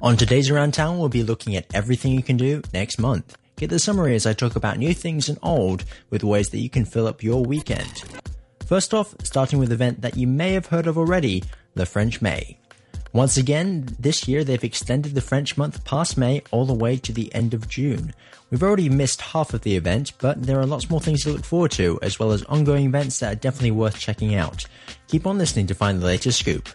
On today's Around Town, we'll be looking at everything you can do next month. Get the summary as I talk about new things and old with ways that you can fill up your weekend. First off, starting with an event that you may have heard of already, the French May. Once again, this year they've extended the French month past May all the way to the end of June. We've already missed half of the event, but there are lots more things to look forward to, as well as ongoing events that are definitely worth checking out. Keep on listening to find the latest scoop.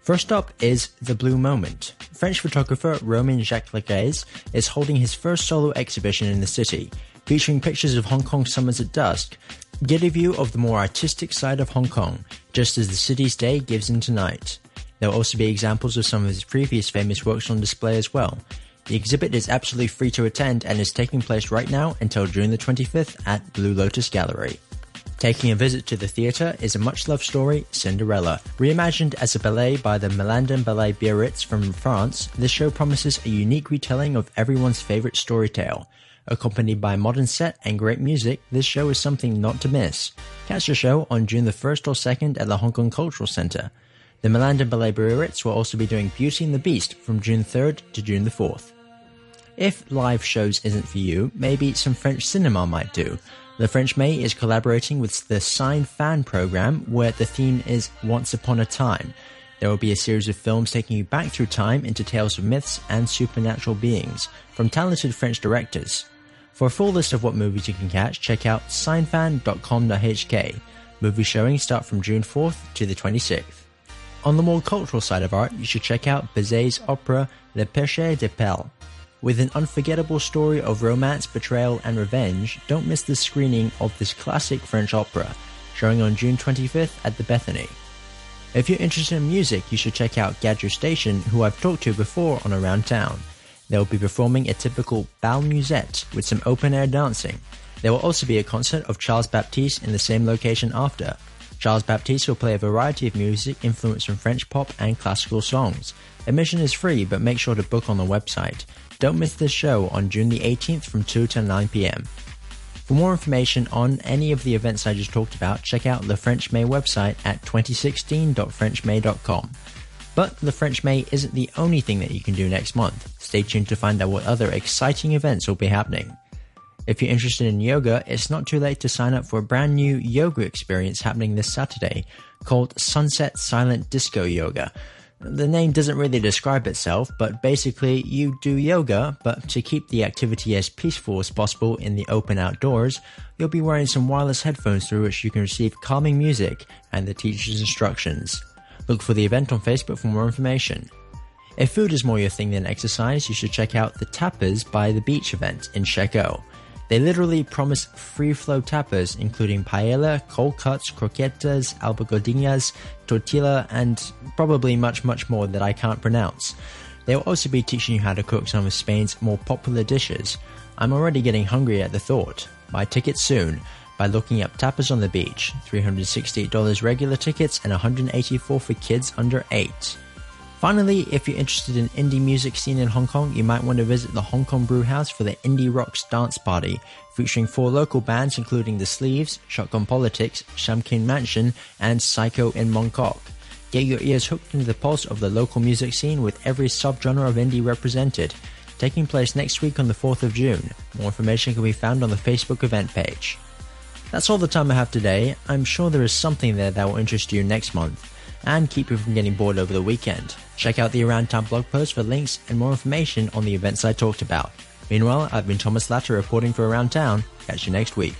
First up is The Blue Moment. French photographer Romain Jacquet-Lagrèze is holding his first solo exhibition in the city, featuring pictures of Hong Kong summers at dusk. Get a view of the more artistic side of Hong Kong, just as the city's day gives into night. There will also be examples of some of his previous famous works on display as well. The exhibit is absolutely free to attend and is taking place right now until June the 25th at Blue Lotus Gallery. Taking a visit to the theatre is a much loved story, Cinderella. Reimagined as a ballet by the Malandain Ballet Biarritz from France, this show promises a unique retelling of everyone's favourite story tale. Accompanied by a modern set and great music, this show is something not to miss. Catch the show on June the 1st or 2nd at the Hong Kong Cultural Centre. The Malandain Ballet Biarritz will also be doing Beauty and the Beast from June 3rd to June the 4th. If live shows isn't for you, maybe some French cinema might do. The French May is collaborating with the Cine Fan program, where the theme is Once Upon a Time. There will be a series of films taking you back through time into tales of myths and supernatural beings from talented French directors. For a full list of what movies you can catch, check out cinefan.com.hk. Movie showings start from June 4th to the 26th. On the more cultural side of art, you should check out Bizet's opera Les Pêcheurs de Perles. With an unforgettable story of romance, betrayal, and revenge, don't miss the screening of this classic French opera, showing on June 25th at the Bethanie. If you're interested in music, you should check out Gadger Station, who I've talked to before on Around Town. They'll be performing a typical bal musette with some open air dancing. There will also be a concert of Charles Baptiste in the same location after. Charles Baptiste will play a variety of music influenced from French pop and classical songs. Admission is free, but make sure to book on the website. Don't miss this show on June the 18th from 2 to 9 pm. For more information on any of the events I just talked about, check out the French May website at 2016.frenchmay.com. But the French May isn't the only thing that you can do next month. Stay tuned to find out what other exciting events will be happening. If you're interested in yoga, it's not too late to sign up for a brand new yoga experience happening this Saturday called Sunset Silent Disco Yoga. The name doesn't really describe itself, but basically you do yoga, but to keep the activity as peaceful as possible in the open outdoors, you'll be wearing some wireless headphones through which you can receive calming music and the teacher's instructions. Look for the event on Facebook for more information. If food is more your thing than exercise, you should check out the Tapas by the Beach event in Shek O. They literally promise free flow tapas, including paella, cold cuts, croquetas, albóndigas, tortilla, and probably much, much more that I can't pronounce. They will also be teaching you how to cook some of Spain's more popular dishes. I'm already getting hungry at the thought. Buy tickets soon by looking up Tapas on the Beach, $368 regular tickets and $184 for kids under 8. Finally, if you're interested in indie music scene in Hong Kong, you might want to visit the Hong Kong Brew House for the Indie Rocks Dance Party, featuring four local bands including The Sleeves, Shotgun Politics, Shamkin Mansion, and Psycho in Mongkok. Get your ears hooked into the pulse of the local music scene with every subgenre of indie represented. Taking place next week on the 4th of June. More information can be found on the Facebook event page. That's all the time I have today. I'm sure there is something there that will interest you next month and keep you from getting bored over the weekend. Check out the Around Town blog post for links and more information on the events I talked about. Meanwhile, I've been Thomas Latter reporting for Around Town. Catch you next week.